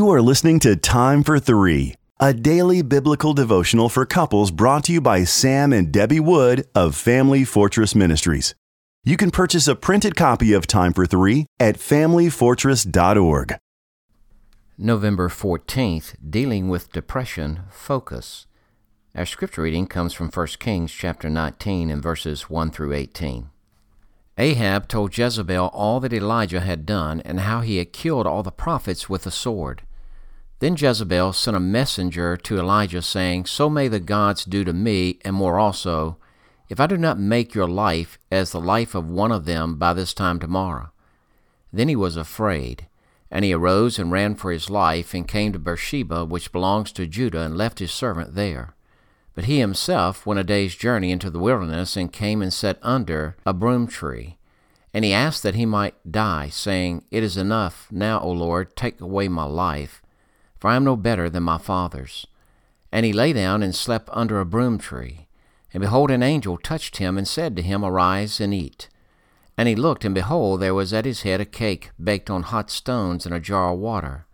You are listening to Time for Three, a daily biblical devotional for couples brought to you by Sam and Debbie Wood of Family Fortress Ministries. You can purchase a printed copy of Time for Three at FamilyFortress.org. November 14th, Dealing with Depression Focus. Our scripture reading comes from 1 Kings chapter 19 and verses 1 through 18. Ahab told Jezebel all that Elijah had done and how he had killed all the prophets with a sword. Then Jezebel sent a messenger to Elijah, saying, So may the gods do to me, and more also, if I do not make your life as the life of one of them by this time tomorrow. Then he was afraid, and he arose and ran for his life, and came to Beersheba, which belongs to Judah, and left his servant there. But he himself went a day's journey into the wilderness, and came and sat under a broom tree. And he asked that he might die, saying, It is enough now, O Lord, take away my life, for I am no better than my fathers. And he lay down and slept under a broom tree. And behold, an angel touched him and said to him, Arise and eat. And he looked, and behold, there was at his head a cake baked on hot stones and a jar of water.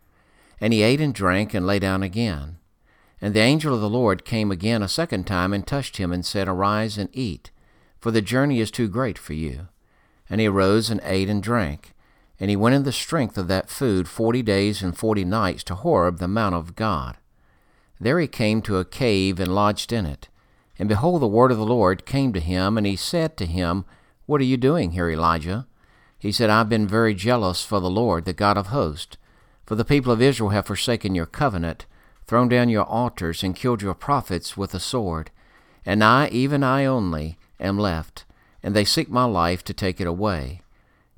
And he ate and drank and lay down again. And the angel of the Lord came again a second time and touched him and said, Arise and eat, for the journey is too great for you. And he arose and ate and drank. And he went in the strength of that food forty days and forty nights to Horeb, the mount of God. There he came to a cave and lodged in it. And behold, the word of the Lord came to him, and he said to him, What are you doing here, Elijah? He said, I've been very jealous for the Lord, the God of hosts. For the people of Israel have forsaken your covenant, thrown down your altars, and killed your prophets with a sword. And I, even I only, am left and they seek my life to take it away.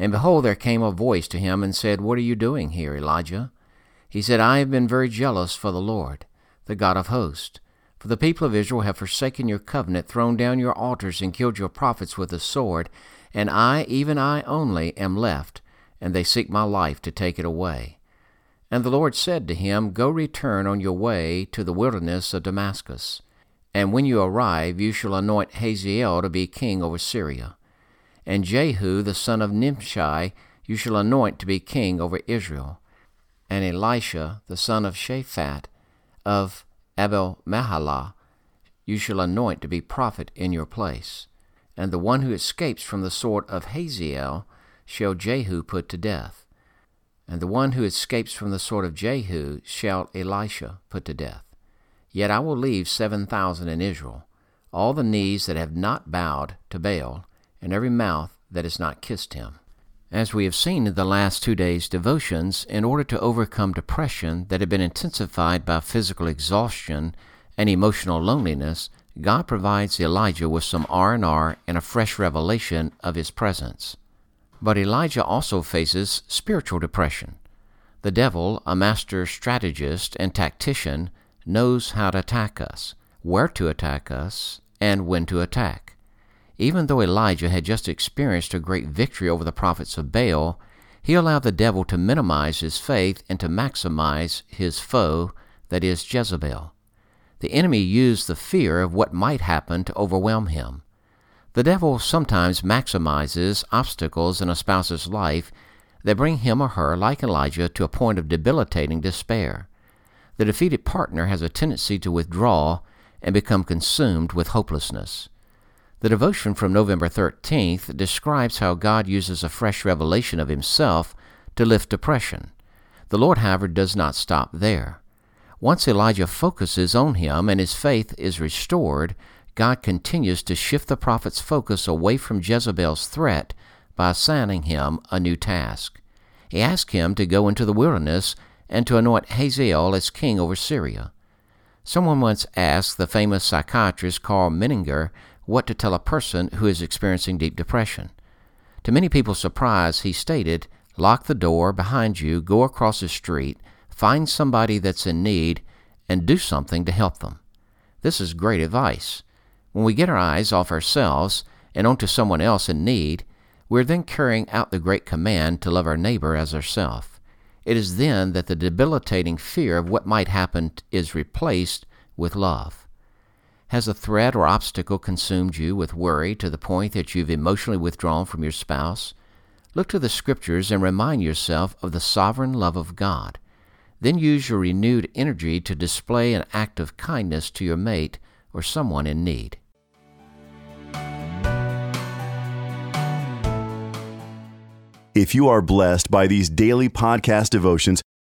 And behold, there came a voice to him, and said, What are you doing here, Elijah? He said, I have been very jealous for the Lord, the God of hosts. For the people of Israel have forsaken your covenant, thrown down your altars, and killed your prophets with a sword, and I, even I only, am left, and they seek my life to take it away. And the Lord said to him, Go return on your way to the wilderness of Damascus. And when you arrive, you shall anoint Hazael to be king over Syria. And Jehu the son of Nimshi you shall anoint to be king over Israel. And Elisha the son of Shaphat of Abel Meholah you shall anoint to be prophet in your place. And the one who escapes from the sword of Hazael shall Jehu put to death. And the one who escapes from the sword of Jehu shall Elisha put to death. Yet I will leave seven thousand in Israel, all the knees that have not bowed to Baal, and every mouth that has not kissed him. As we have seen in the last two days' devotions, in order to overcome depression that had been intensified by physical exhaustion and emotional loneliness, God provides Elijah with some R&R and a fresh revelation of his presence. But Elijah also faces spiritual depression. The devil, a master strategist and tactician, knows how to attack us, where to attack us, and when to attack. Even though Elijah had just experienced a great victory over the prophets of Baal, he allowed the devil to minimize his faith and to maximize his foe, that is, Jezebel. The enemy used the fear of what might happen to overwhelm him. The devil sometimes maximizes obstacles in a spouse's life that bring him or her, like Elijah, to a point of debilitating despair the defeated partner has a tendency to withdraw and become consumed with hopelessness. The devotion from November 13th describes how God uses a fresh revelation of Himself to lift depression. The Lord, however, does not stop there. Once Elijah focuses on Him and his faith is restored, God continues to shift the prophet's focus away from Jezebel's threat by assigning him a new task. He asks him to go into the wilderness and to anoint Hazael as king over Syria. Someone once asked the famous psychiatrist Karl Menninger what to tell a person who is experiencing deep depression. To many people's surprise, he stated, Lock the door behind you, go across the street, Find somebody that's in need and do something to help them. This is great advice. When we get our eyes off ourselves and onto someone else in need, we're then carrying out the great command to love our neighbor as ourself. It is then that the debilitating fear of what might happen is replaced with love. Has a threat or obstacle consumed you with worry to the point that you've emotionally withdrawn from your spouse? Look to the Scriptures and remind yourself of the sovereign love of God. Then use your renewed energy to display an act of kindness to your mate or someone in need. If you are blessed by these daily podcast devotions,